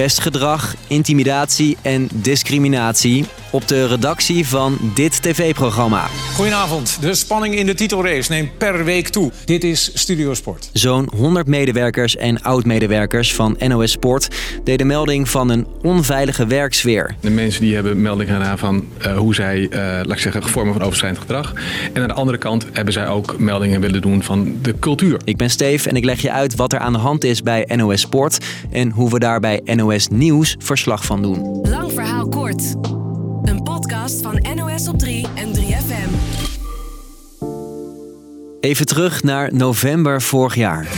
pestgedrag, intimidatie en discriminatie op de redactie van dit tv-programma. Goedenavond. De spanning in de titelrace neemt per week toe. Dit is Studio Sport. Zo'n 100 medewerkers en oud-medewerkers van NOS Sport deden melding van een onveilige werksfeer. De mensen die hebben melding gedaan van uh, hoe zij, uh, laat ik zeggen, vormen van overschrijdend gedrag. En aan de andere kant hebben zij ook meldingen willen doen van de cultuur. Ik ben Steve en ik leg je uit wat er aan de hand is bij NOS Sport en hoe we daar bij NOS Nieuws verslag van doen. Lang verhaal kort. Een podcast van NOS op 3 en 3FM. Even terug naar november vorig jaar.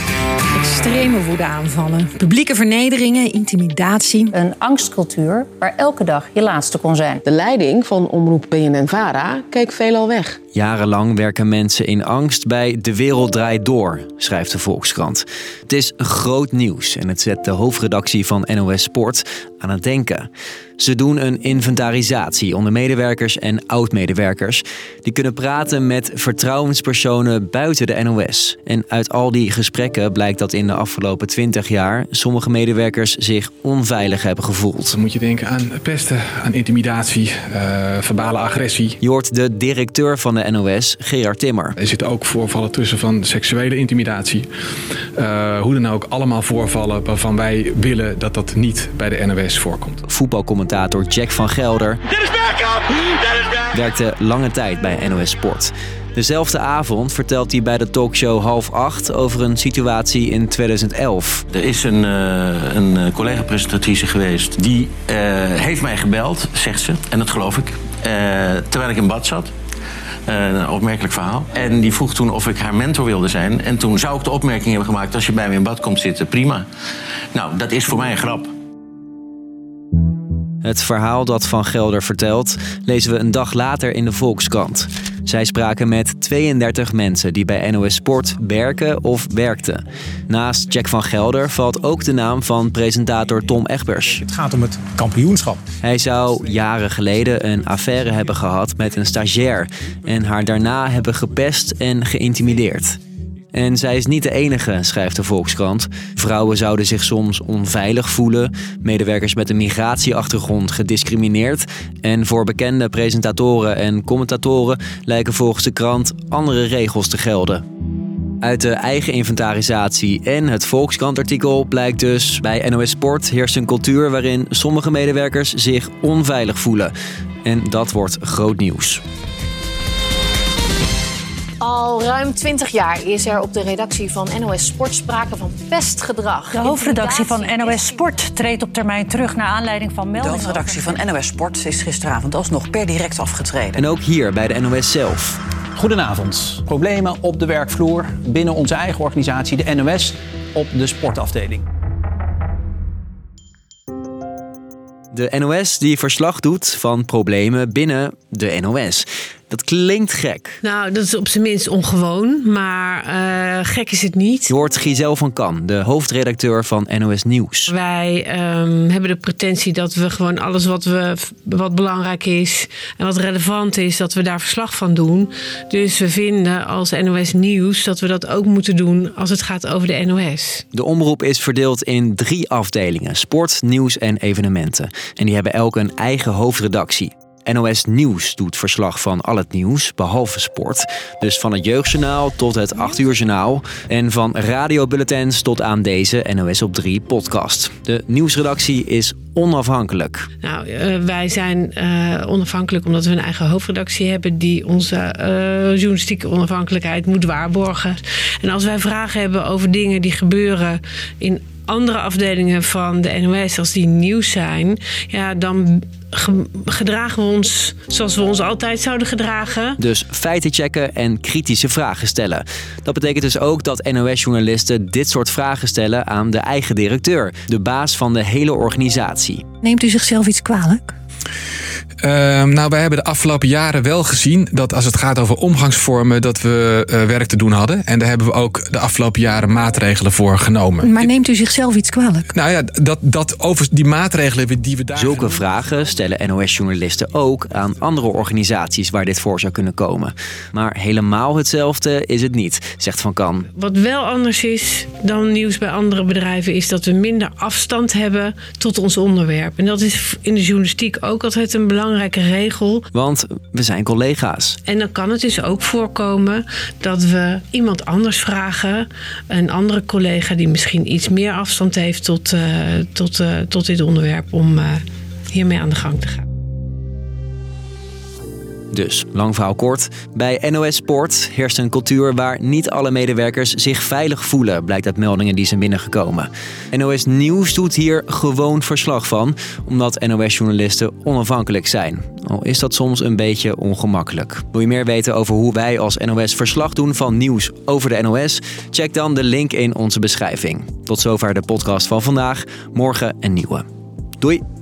Extreme woedeaanvallen, publieke vernederingen, intimidatie. Een angstcultuur waar elke dag je laatste kon zijn. De leiding van omroep BNN-VARA keek veelal weg. Jarenlang werken mensen in angst bij De Wereld Draait Door, schrijft de Volkskrant. Het is groot nieuws en het zet de hoofdredactie van NOS Sport aan het denken. Ze doen een inventarisatie onder medewerkers en oud-medewerkers. Die kunnen praten met vertrouwenspersonen buiten de NOS. En uit al die gesprekken blijkt dat in de afgelopen 20 jaar sommige medewerkers zich onveilig hebben gevoeld. Dan moet je denken aan pesten, aan intimidatie, uh, verbale agressie. Je hoort de directeur van de NOS, Gerard Timmer. Er zitten ook voorvallen tussen van seksuele intimidatie. Uh, hoe dan ook, allemaal voorvallen waarvan wij willen dat dat niet bij de NOS voorkomt. Voetbalcommentator Jack van Gelder werkte lange tijd bij NOS Sport. Dezelfde avond vertelt hij bij de talkshow half acht over een situatie in 2011. Er is een, uh, een collega-presentatrice geweest die uh, heeft mij gebeld, zegt ze, en dat geloof ik, uh, terwijl ik in bad zat. een opmerkelijk verhaal. En die vroeg toen of ik haar mentor wilde zijn. En toen zou ik de opmerking hebben gemaakt: als je bij me in bad komt zitten, prima. Nou, dat is voor mij een grap. Het verhaal dat Van Gelder vertelt, lezen we een dag later in de Volkskrant. Zij spraken met 32 mensen die bij NOS Sport werken of werkten. Naast Jack van Gelder valt ook de naam van presentator Tom Egbers. Het gaat om het kampioenschap. Hij zou jaren geleden een affaire hebben gehad met een stagiair en haar daarna hebben gepest en geïntimideerd. En zij is niet de enige, schrijft de Volkskrant. Vrouwen zouden zich soms onveilig voelen, medewerkers met een migratieachtergrond gediscrimineerd. En voor bekende presentatoren en commentatoren lijken volgens de krant andere regels te gelden. Uit de eigen inventarisatie en het Volkskrant-artikel blijkt dus bij NOS Sport heerst een cultuur waarin sommige medewerkers zich onveilig voelen. En dat wordt groot nieuws. Al ruim 20 jaar is er op de redactie van NOS Sport sprake van pestgedrag. De hoofdredactie van NOS Sport treedt op termijn terug naar aanleiding van meldingen. De hoofdredactie van NOS Sport is gisteravond alsnog per direct afgetreden. En ook hier bij de NOS zelf. Goedenavond. Problemen op de werkvloer binnen onze eigen organisatie, de NOS, op de sportafdeling. De NOS die verslag doet van problemen binnen de NOS. Dat klinkt gek. Nou, dat is op zijn minst ongewoon, maar uh, gek is het niet. Je hoort Giselle van Kan, de hoofdredacteur van NOS Nieuws. Wij um, hebben de pretentie dat we gewoon alles wat, we, wat belangrijk is en wat relevant is, dat we daar verslag van doen. Dus we vinden als NOS Nieuws dat we dat ook moeten doen als het gaat over de NOS. De omroep is verdeeld in drie afdelingen: sport, nieuws en evenementen. En die hebben elk een eigen hoofdredactie. NOS Nieuws doet verslag van al het nieuws, behalve sport. Dus van het Jeugdjournaal tot het 8 uur journaal. En van radiobulletins tot aan deze NOS op 3 podcast. De nieuwsredactie is onafhankelijk. Nou, uh, wij zijn uh, onafhankelijk omdat we een eigen hoofdredactie hebben... die onze uh, journalistieke onafhankelijkheid moet waarborgen. En als wij vragen hebben over dingen die gebeuren in andere afdelingen van de NOS, als die nieuws zijn, ja, dan gedragen we ons zoals we ons altijd zouden gedragen. Dus feiten checken en kritische vragen stellen. Dat betekent dus ook dat NOS-journalisten dit soort vragen stellen aan de eigen directeur, de baas van de hele organisatie. Neemt u zichzelf iets kwalijk? Ehm, nou, wij hebben de afgelopen jaren wel gezien dat als het gaat over omgangsvormen, dat we uh, werk te doen hadden. En daar hebben we ook de afgelopen jaren maatregelen voor genomen. Maar neemt u zichzelf iets kwalijk? Nou ja, dat, dat over die maatregelen die we daar. Zulke vragen stellen NOS-journalisten ook aan andere organisaties waar dit voor zou kunnen komen. Maar helemaal hetzelfde is het niet, zegt Van Kan. Wat wel anders is dan nieuws bij andere bedrijven, is dat we minder afstand hebben tot ons onderwerp. En dat is in de journalistiek ook altijd een belangrijke regel. Want we zijn collega's. En dan kan het dus ook voorkomen dat we iemand anders vragen, een andere collega die misschien iets meer afstand heeft tot, uh, tot, uh, tot dit onderwerp, om uh, hiermee aan de gang te gaan. Dus, lang verhaal kort. Bij NOS Sport heerst een cultuur waar niet alle medewerkers zich veilig voelen, blijkt uit meldingen die zijn binnengekomen. NOS Nieuws doet hier gewoon verslag van, omdat NOS-journalisten onafhankelijk zijn. Al is dat soms een beetje ongemakkelijk. Wil je meer weten over hoe wij als NOS verslag doen van nieuws over de NOS? Check dan de link in onze beschrijving. Tot zover de podcast van vandaag. Morgen een nieuwe. Doei!